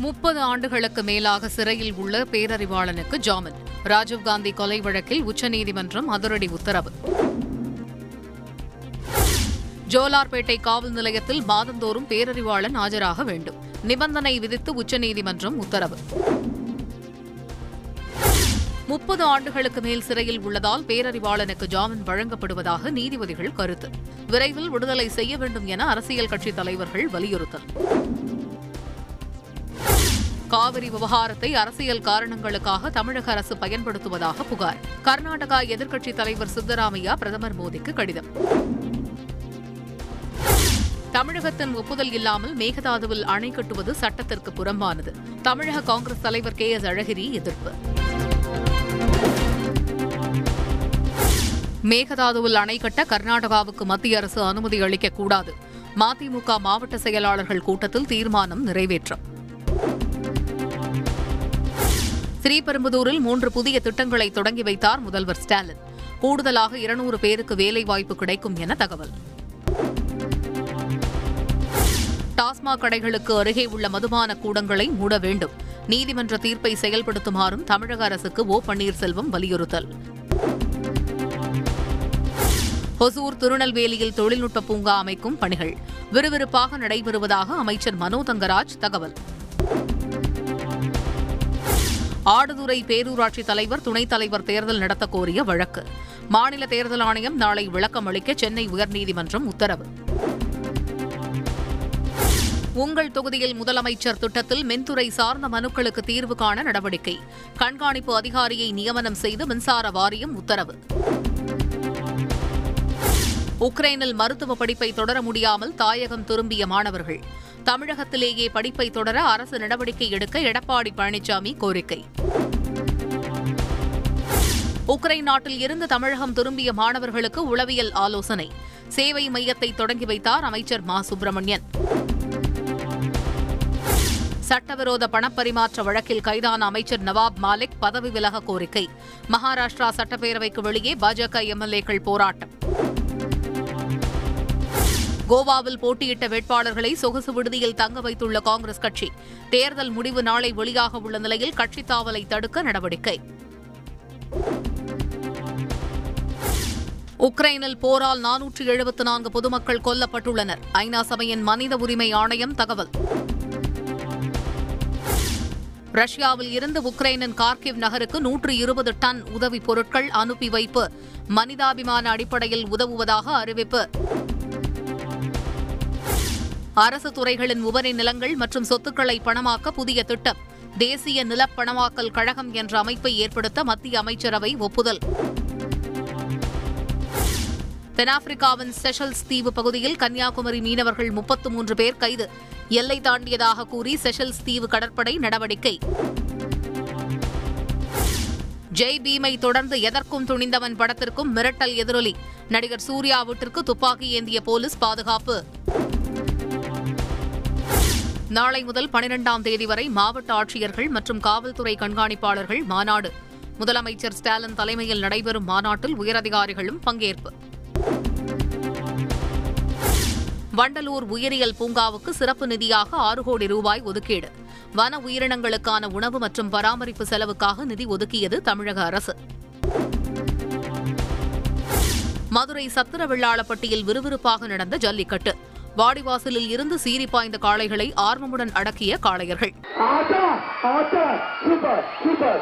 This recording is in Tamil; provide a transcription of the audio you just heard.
முப்பது ஆண்டுகளுக்கு மேலாக சிறையில் உள்ள பேரறிவாளனுக்கு ஜாமீன். ராஜீவ்காந்தி கொலை வழக்கில் உச்சநீதிமன்றம் அதிரடி உத்தரவு. ஜோலார்பேட்டை காவல் நிலையத்தில் மாதந்தோறும் பேரறிவாளன் ஆஜராக வேண்டும். நிபந்தனை விதித்து உச்சநீதிமன்றம் உத்தரவு. முப்பது ஆண்டுகளுக்கு மேல் சிறையில் உள்ளதால் பேரறிவாளனுக்கு ஜாமீன் வழங்கப்படுவதாக நீதிபதிகள் கருத்து. விரைவில் விடுதலை செய்ய வேண்டும் என அரசியல் கட்சித் தலைவர்கள் வலியுறுத்தல். காவிரி விவகாரத்தை அரசியல் காரணங்களுக்காக தமிழக அரசு பயன்படுத்துவதாக புகார். கர்நாடகா எதிர்க்கட்சித் தலைவர் சித்தராமையா பிரதமர் மோடிக்கு கடிதம். தமிழகத்தின் ஒப்புதல் இல்லாமல் மேகதாதுவில் அணை கட்டுவது சட்டத்திற்கு புறம்பானது. தமிழக காங்கிரஸ் தலைவர் கே எஸ் அழகிரி எதிர்ப்பு. மேகதாதுவில் அணை கட்ட கர்நாடகாவுக்கு மத்திய அரசு அனுமதி அளிக்கக்கூடாது மதிமுக மாவட்ட செயலாளர்கள் கூட்டத்தில் தீர்மானம் நிறைவேற்றம். ஸ்ரீபெரும்புதூரில் மூன்று புதிய திட்டங்களை தொடங்கி வைத்தார் முதல்வர் ஸ்டாலின். கூடுதலாக இருநூறு பேருக்கு வேலைவாய்ப்பு கிடைக்கும் என தகவல். டாஸ்மாக் கடைகளுக்கு அருகே உள்ள மதுபான கூடங்களை மூட வேண்டும். நீதிமன்ற தீர்ப்பை செயல்படுத்துமாறும் தமிழக அரசுக்கு ஓ பன்னீர்செல்வம் வலியுறுத்தல். ஹொசூர் திருநெல்வேலியில் தொழில்நுட்ப பூங்கா அமைக்கும் பணிகள். விறுவிறுப்பாக நடைபெறுவதாக அமைச்சர் மனோ தங்கராஜ் தகவல். ஆடுதுறை பேரூராட்சி தலைவர் துணைத் தலைவர் தேர்தல் நடத்த கோரிய வழக்கு. மாநில தேர்தல் ஆணையம் நாளை விளக்கம் அளிக்க சென்னை உயர்நீதிமன்றம் உத்தரவு. உங்கள் தொகுதியில் முதலமைச்சர் திட்டத்தில் மின்துறை சார்ந்த மனுக்களுக்கு தீர்வு காண நடவடிக்கை. கண்காணிப்பு அதிகாரியை நியமனம் செய்து மின்சார வாரியம் உத்தரவு. உக்ரைனில் மருத்துவ படிப்பை தொடர முடியாமல் தாயகம் திரும்பிய மாணவர்கள். தமிழகத்திலேயே படிப்பை தொடர அரசு நடவடிக்கை எடுக்க எடப்பாடி பழனிசாமி கோரிக்கை. உக்ரைன் நாட்டில் இருந்து தமிழகம் திரும்பிய மாணவர்களுக்கு உளவியல் ஆலோசனை. சேவை மையத்தை தொடங்கி வைத்தார் அமைச்சர் மா. சுப்பிரமணியன். சட்டவிரோத பணப்பரிமாற்ற வழக்கில் கைதான அமைச்சர் நவாப் மாலிக் பதவி விலக கோரிக்கை. மகாராஷ்டிரா சட்டப்பேரவைக்கு வெளியே பாஜக எம்எல்ஏக்கள் போராட்டம். கோவாவில் போட்டியிட்ட வேட்பாளர்களை சொகுசு விடுதியில் தங்க வைத்துள்ள காங்கிரஸ் கட்சி. தேர்தல் முடிவு நாளை வெளியாக உள்ள நிலையில் கட்சித் தாவலை தடுக்க நடவடிக்கை. உக்ரைனில் போரால் நானூற்று எழுபத்து நான்கு பொதுமக்கள் கொல்லப்பட்டுள்ளனர். ஐநா சபையின் மனித உரிமை ஆணையம் தகவல். ரஷ்யாவில் இருந்து உக்ரைனின் கார்கிவ் நகருக்கு நூற்று இருபது டன் உதவிப் பொருட்கள் அனுப்பி வைப்பு. மனிதாபிமான அடிப்படையில் உதவுவதாக அறிவிப்பு. அரசு துறைகளின் உபரி நிலங்கள் மற்றும் சொத்துக்களை பணமாக்க புதிய திட்டம். தேசிய நிலப்பணமாக்கல் கழகம் என்ற அமைப்பை ஏற்படுத்த மத்திய அமைச்சரவை ஒப்புதல். தென்னாப்பிரிக்காவின் செஷல்ஸ் தீவு பகுதியில் கன்னியாகுமரி மீனவர்கள் முப்பத்து மூன்று பேர் கைது. எல்லை தாண்டியதாக கூறி செஷல்ஸ் தீவு கடற்படை நடவடிக்கை. ஜெய் பீமை தொடர்ந்து எதற்கும் துணிந்தவன் படத்திற்கும் மிரட்டல் எதிரொலி. நடிகர் சூர்யா வீட்டிற்கு துப்பாக்கி ஏந்திய போலீஸ் பாதுகாப்பு. நாளை முதல் பனிரெண்டாம் தேதி வரை மாவட்ட ஆட்சியர்கள் மற்றும் காவல்துறை கண்காணிப்பாளர்கள் மாநாடு. முதலமைச்சர் ஸ்டாலின் தலைமையில் நடைபெறும் மாநாட்டில் உயரதிகாரிகளும் பங்கேற்பு. வண்டலூர் உயிரியல் பூங்காவுக்கு சிறப்பு நிதியாக ஆறு கோடி ரூபாய் ஒதுக்கீடு. வன உயிரினங்களுக்கான உணவு மற்றும் பராமரிப்பு செலவுக்காக நிதி ஒதுக்கியது தமிழக அரசு. மதுரை சத்திரவெள்ளாளப்பட்டியில் விறுவிறுப்பாக நடந்த ஜல்லிக்கட்டு. வாடிவாசலில் இருந்து சீறி பாய்ந்த காளைகளை ஆர்வமுடன் அடக்கிய காளையர்கள். சூப்பர்